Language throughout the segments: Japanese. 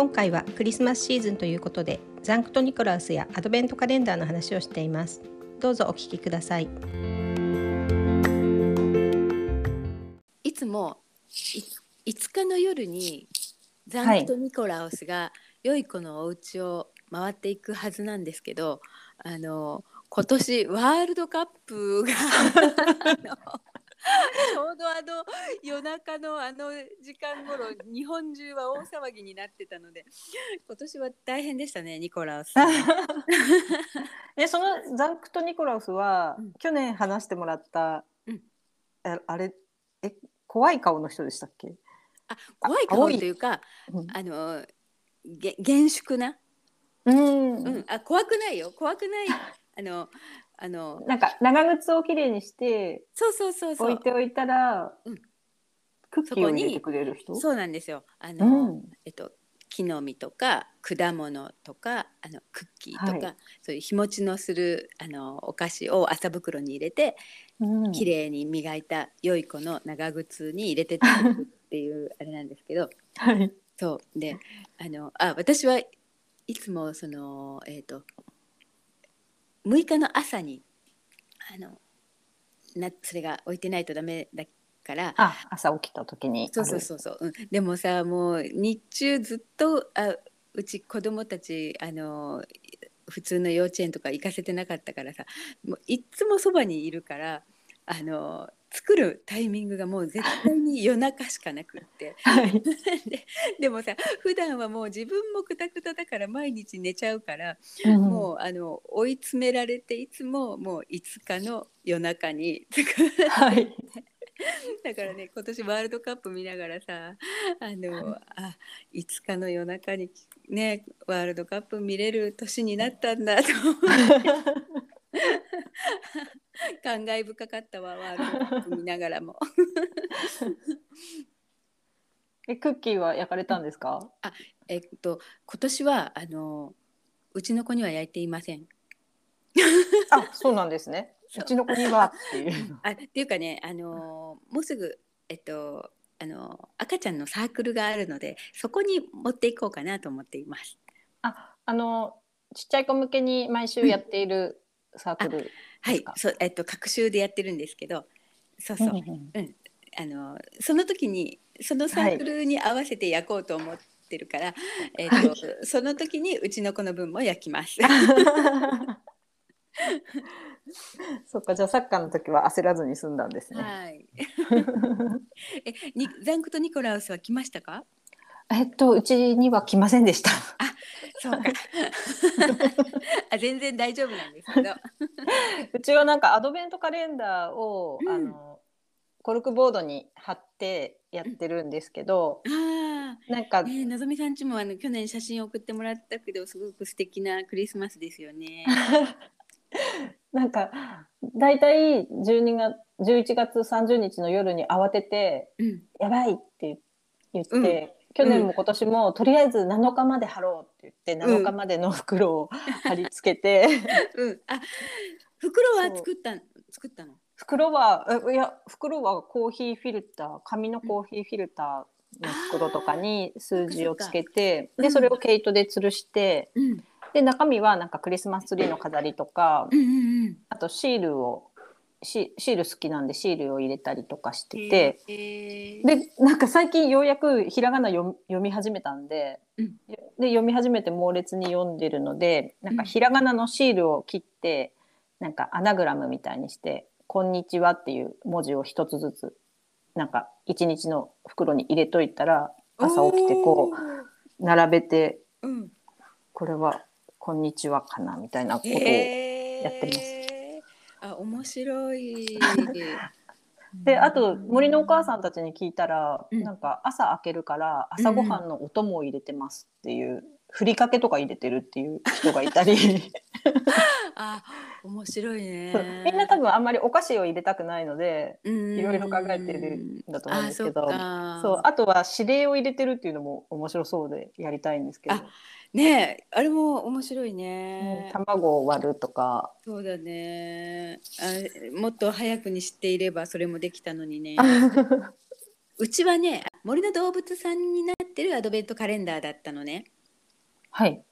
今回はクリスマスシーズンということでザンクトニコラウスやアドベントカレンダーの話をしています。どうぞお聞きください。いつもい5日の夜にザンクトニコラウスが良い子のお家を回っていくはずなんですけどあの今年ワールドカップが あの夜中のあの時間頃日本中は大騒ぎになってたので今年は大変でしたねニコラウス。えそのザンクト・ニコラウスは、うん。去年話してもらった、うん。ああれえ怖い顔の人でしたっけ、あ怖い顔というかうん。あのげ厳粛な、うん。うん、あ怖くないよ。怖くない。あのあのなんか長靴をきれいにしてそうそうそうそ置いうておいたら、うん。クッキそこにーを入れてくれる人？そうなんですよ。あうの、ん。えっと木の実とか果物とかあのクッキーとか、はい。そういう日持ちのするあのお菓子を麻袋に入れてうん。綺麗に磨いた良い子の長靴に入れて食べるっていう あれなんですけど。はい。そう。であのあ私はいつもそのえっ、と6日の朝にあのなそれが置いてないとダメだからあ朝起きた時に。そうそうそうそう、うん、でもさもう日中ずっとあうち子供たちあの普通の幼稚園とか行かせてなかったからさもういっつもそばにいるからあの作るタイミングがもう絶対に夜中しかなくって。はい。ででもさ普段はもう自分もくたくただから毎日寝ちゃうから、うん。もうあの追い詰められていつももう5日の夜中に作るはい。だからね今年ワールドカップ見ながらさあのあ5日の夜中にねワールドカップ見れる年になったんだと思って 感慨深かったわワールドカップ 見ながらも。えクッキーは焼かれたんですか、えっと今年はあのうちの子には焼いていません。あそうなんですねそううちの子にはっていうあっていうかねあのもうすぐえっとあの赤ちゃんのサークルがあるのでそこに持っていこうかなと思っています。ああのちっちゃい子向けに毎週やっているサークルはいそうえっと隔週でやってるんですけど、そうそう、うんうんあのその時にそのサークルに合わせて焼こうと思ってるから、えっとその時にうちの子の分も焼きます。そっかじゃあサッカーの時は焦らずに済んだんですね。はい。え、にザンクとニコラウスは来ましたか？えっとうちには来ませんでした。そうか。あ、全然大丈夫なんですけど。うちはなんかアドベントカレンダーを、うんあのコルクボードに貼ってやってるんですけど、あなんかあ、ねえ、のぞみさんちもあの去年写真送ってもらったけど、すごく素敵なクリスマスですよね。なんかだいたい12月11月30日の夜に慌ててうん。「やばい!」って言って、うん去年も今年も、とりあえず7日まで貼ろうって言ってうん7日までの袋を貼り付けて、うん。あ、袋は作った作ったの？袋はえいや袋はコーヒーフィルター紙のコーヒーフィルターの袋とかに数字をつけてうんでそれを毛糸で吊るしてうん。で中身はなんかクリスマスツリーの飾りとかうんうんうん。あとシールをシシール好きなんでシールを入れたりとかしてて。えー、でなんか最近ようやくひらがな読み始めたんで,、うんで読み始めて猛烈に読んでるのでなんかひらがなのシールを切ってなんかアナグラムみたいにして「こんにちは」っていう文字を一つずつなんか一日の袋に入れといたら朝起きてこう並べてう。うん。これは「こんにちは」かなみたいなことを、えー、やってますあ、面白い。であと森のお母さんたちに聞いたら、うん。なんか朝開けるから朝ごはんのお供を入れてますっていう、ふりかけとか入れてるっていう人がいたり。あ、面白いね。みんな多分あんまりお菓子を入れたくないのでいいろいろ考えてるんだと思うんですけどあそうあとは指令を入れてるっていうのも面白そうでやりたいんですけど、あねえ、あれも面白いうんね。卵を割るとかそうだねあ。もっと早くに知っていればそれもできたのにね。うちはね、森の動物さんになってるアドベントカレンダーだったのね。はい。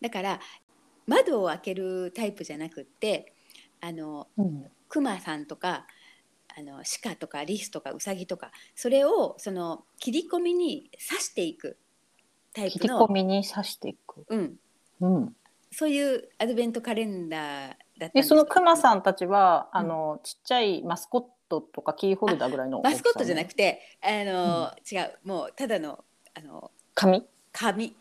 だから窓を開けるタイプじゃなくってあのうん。クマさんとかあの鹿とかリスとかウサギとかそれをその切り込みに刺していくタイ切プの、り込みに刺していく。うん、うん。そういうアドベントカレンダーだそのクマんさんたちは、うんあの、ちっちゃいマスコットとかキーホルダーぐらいのマスコットじゃなくて。てあの、違うもうただのあの紙？紙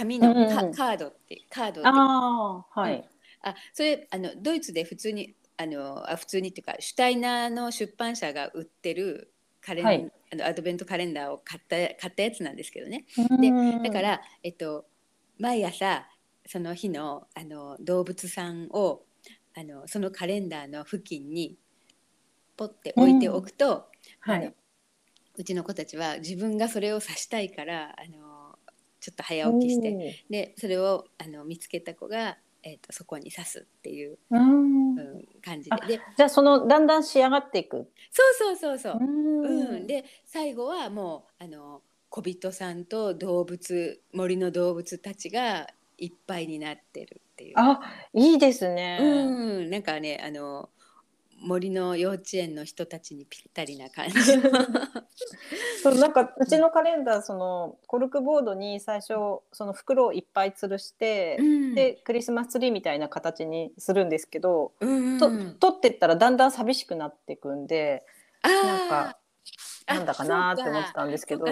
紙のうんうんカ,、ードってカードああ、はい。あそれあのドイツで普通にあのあ普通にっていうかシュタイナーの出版社が売ってるカレン、はい。あのアドベントカレンダーを買った買ったやつなんですけどね。うん。だか、ら、えっと、毎朝その日のあの動物さんをあのそのカレンダーの付近にポッて置いておくと、あのはい。うちの子たちは自分がそれを指したいからあのちょっと早起きしてて。でそれをあの見つけた子が、えっと、そこに刺すっていう、うんうん、感じあででじゃあそのだんだん仕上がっていく。そうそうそうそう。うんうんで最後はもうあの小人さんと動物森の動物たちがいっぱいになってるっていう。あ、いいですね。うん、なんかねあの森の幼稚園の人たちにぴったりな感じ。そうなんかうちのカレンダーそのコルクボードに最初その袋をいっぱい吊るして、うん。でクリスマスツリーみたいな形にするんですけど、うんと取ってったらだんだん寂しくなっていくんでなんかあなんだかなって思ってたんですけど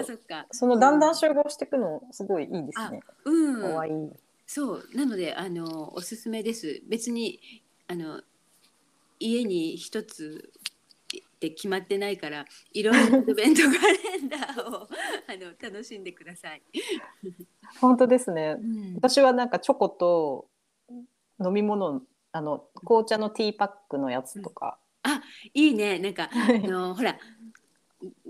そのだんだん集合していくのすごいいいですね。うん、かわいい。そう。なのであのおすすめです。別にあの家に一つって決まってないからいろんなアドベントカレンダーを あの楽しんでください。本当ですね。うん私はなんかチョコと飲み物あの紅茶のティーパックのやつとか。いいねなんかあはいのほら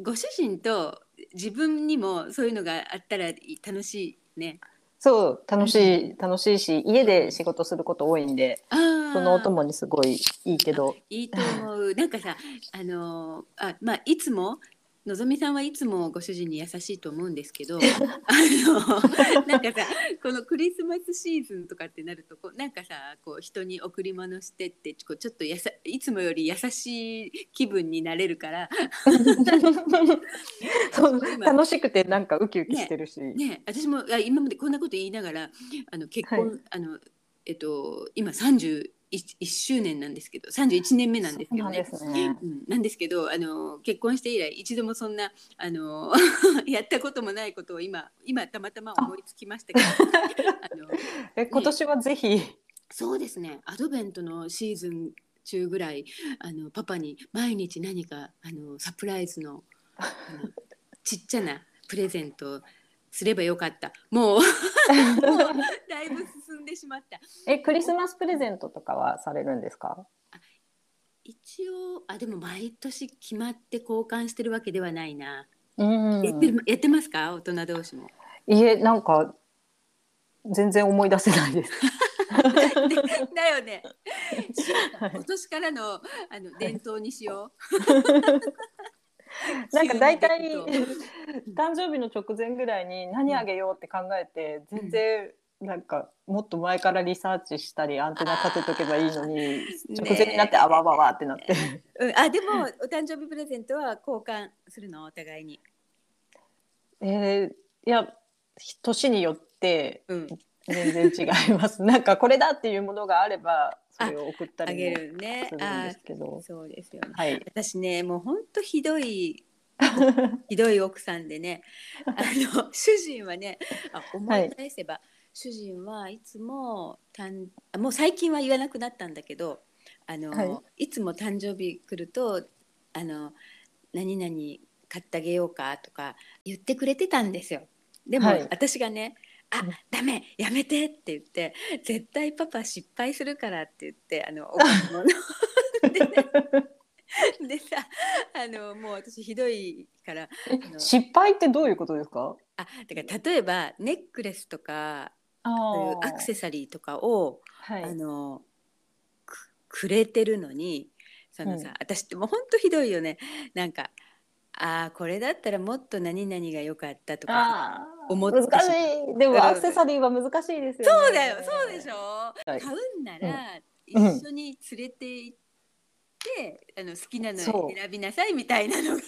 ご主人と自分にもそういうのがあったら楽しいね。そう楽しい楽しいし家で仕事すること多いんでそのお供にすごいいいけど。いいと思う。なんかさ、あのあまあいつものぞみさんはいつもご主人に優しいと思うんですけど、あのなんかさ、このクリスマスシーズンとかってなるとこうなんかさ、こう人に贈り物してってこうちょっとやさいつもより優しい気分になれるから、そう今楽しくてなんかウキウキしてるし、ね、私もあ今までこんなこと言いながらあの結婚、はい。あのえっと今31周年なんですけど、31年目なんですけどね。なんですね。うん、なんですけどあの結婚して以来一度もそんなあの やったこともないことを今今たまたま思いつきましたけど。あのえ今年はぜひ、そうですね。アドベントのシーズン中ぐらいあのパパに毎日何かあのサプライズのちっちゃなプレゼントをすればよかった。もう。だいぶ進んでしまった。えクリスマスプレゼントとかはされるんですか？一応あでも毎年決まって交換してるわけではないな、うん。やってるやってますか？大人同士も。いえなんか全然思い出せないです。だよね。今年からのあの伝統にしよ なんか大体 誕生日の直前ぐらいに何あげようって考えて、全然なんかもっと前からリサーチしたりアンテナ立てとけばいいのに直前になってあわわわってなって、う。うん、あでもお誕生日プレゼントは交換するの？お互いに。えーいや年によってうん。全然違います。なんかこれだっていうものがあればそれを送ったりす。るんあですけどそうですよね。はい私ねもう本当ひどい ひどい奥さんでねあの主人はねあ思い返せば、主人はいつもたんあもう最近は言わなくなったんだけどあの、、はいつも誕生日来るとあの何々買ってあげようかとか言ってくれてたんですよ。でも、はい私がねあうん。ダメやめてって言って絶対パパ失敗するからって言ってあの お買い物。でね。でさあのもう私ひどいからえ失敗ってどういうことですか？あだから例えばネックレスとかアクセサリーとかを、はい。あのくくれてるのにそのさ、うん。私ってもうほんとひどいよね。なんかああこれだったらもっと何々が良かったとかあ思ってし難しい。でもアクセサリーは難しいですよね。そうだよ。そうでしょ、はい。買うんなら、うん。一緒に連れて行って、あの好きなのそう。選びなさいみたいなのが。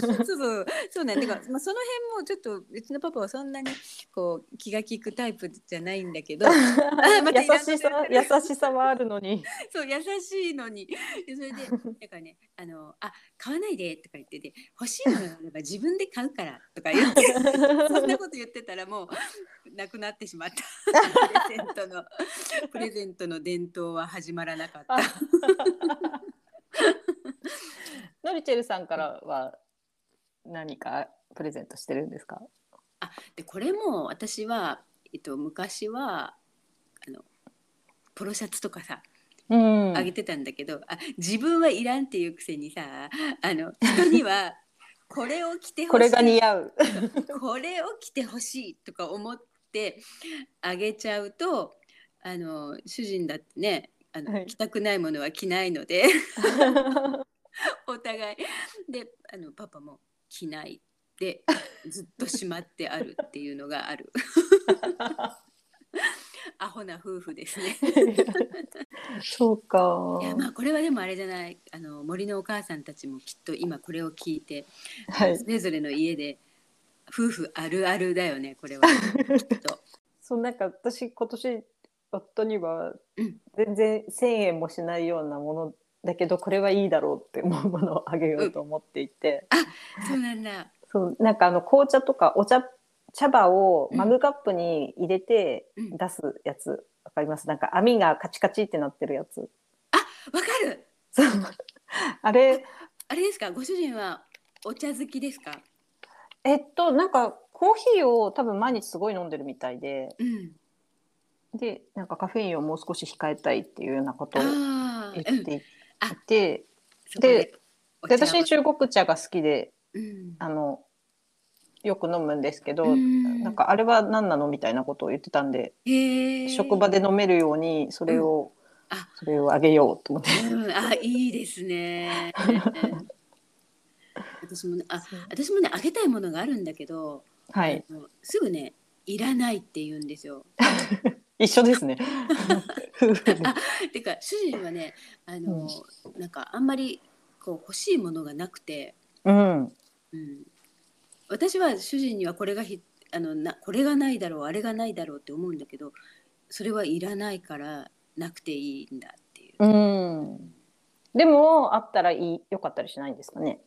そうそうそう。なんだから、まあ、その辺もちょっとうちのパパはそんなにこう気が利くタイプじゃないんだけど。また優しさ優しさはあるのに。そう優しいのに。でそれで だからねあのあ買わないでとか言ってて欲しいものがあれば自分で買うからとか言って そんなこと言ってたらもうなくなってしまった。プレゼントのプレゼントの伝統は始まらなかった。ノリチェルさんからは何かプレゼントしてるんですか？あでこれも私は、えっと、昔はあのポロシャツとかさうん。あげてたんだけど、あ自分はいらんっていうくせにさあの人には これを着てほしい。これが似合う。これを着てほしいとか思ってあげちゃうとあの主人だってねあの、はい。着たくないものは着ないので お互い。であのパパも着ないでずっとしまってあるっていうのがある。アホな夫婦ですね。そうか。いやまあこれはでもあれじゃない。あの森のお母さんたちもきっと今これを聞いてはい。それぞれの家で夫婦あるあるだよねこれは。そうなんか私今年夫にはうん。全然1,000円もしないようなものだけどこれはいいだろうって思うものをあげようと思っていて、そうなんだ。そうなんかあの紅茶とかお茶茶葉をマグカップに入れてうん。出すやつ、わかります？なんか網がカチカチってなってるやつ。わかる。そう。あれ。あれですか？ご主人はお茶好きですか？えっとなんかコーヒーを多分毎日すごい飲んでるみたいでうん。でなんかカフェインをもう少し控えたいっていうようなことを言。っていあて、そこでで私中国茶が好きでうん。あのよく飲むんですけど、うんなんかあれは何なのみたいなことを言ってたんで。職場で飲めるようにそれを、あそれをあげようと思って。うん、あ、いいですね。私もね、あ、私もね、あげたいものがあるんだけど。はい、すぐね、いらないって言うんですよ。一緒ですね。夫婦でてか、主人はね、あの、なんかあんまり。こう欲しいものがなくて。うん、うん、私は主人にはこれがひあのなこれがないだろうあれがないだろうって思うんだけどそれはいらないからなくていいんだっていう。うん。でもあったらいい良かったりしないんですかね？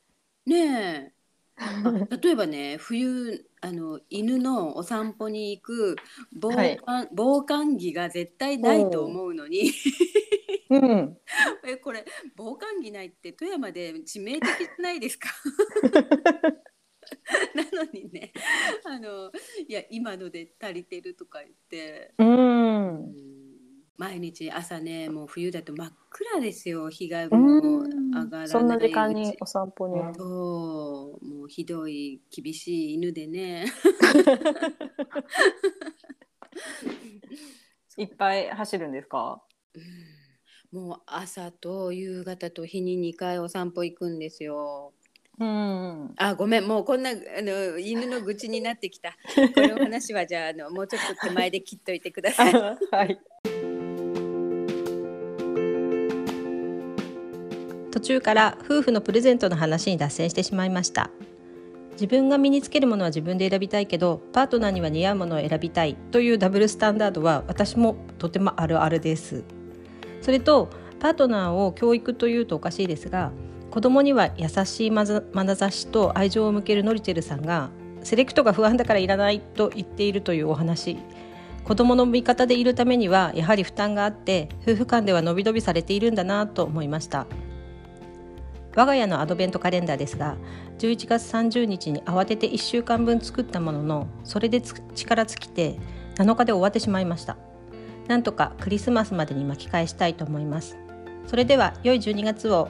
ねえ。あ例えばね冬あの犬のお散歩に行く防寒,、防寒着が絶対ないと思うのに。うん。えこれ防寒着ないって富山で致命的じゃないですか？なのにねあのいや今ので足りてるとか言って、うん。うん毎日朝ねもう冬だと真っ暗ですよ日がうもう上がらないん。そんな時間にお散歩に。そうもうひどい厳しい犬でね いっぱい走るんですか？うんもう朝と夕方と日に2回お散歩行くんですよ。うん。あごめんもうこんなあの犬の愚痴になってきた。この話はじゃああのもうちょっと手前で切っといてください。はい。途中から夫婦のプレゼントの話に脱線してしまいました。自分が身につけるものは自分で選びたいけどパートナーには似合うものを選びたいというダブルスタンダードは私もとてもあるあるです。それとパートナーを教育というとおかしいですが子供には優しいまざ眼差しと愛情を向けるノリチェルさんがセレクトが不安だからいらないと言っているというお話。子供の味方でいるためにはやはり負担があって夫婦間では伸び伸びされているんだなと思いました。我が家のアドベントカレンダーですが11月30日に慌てて1週間分作ったもののそれで力尽きて7日で終わってしまいました。なんとかクリスマスまでに巻き返したいと思います。それでは良い12月を。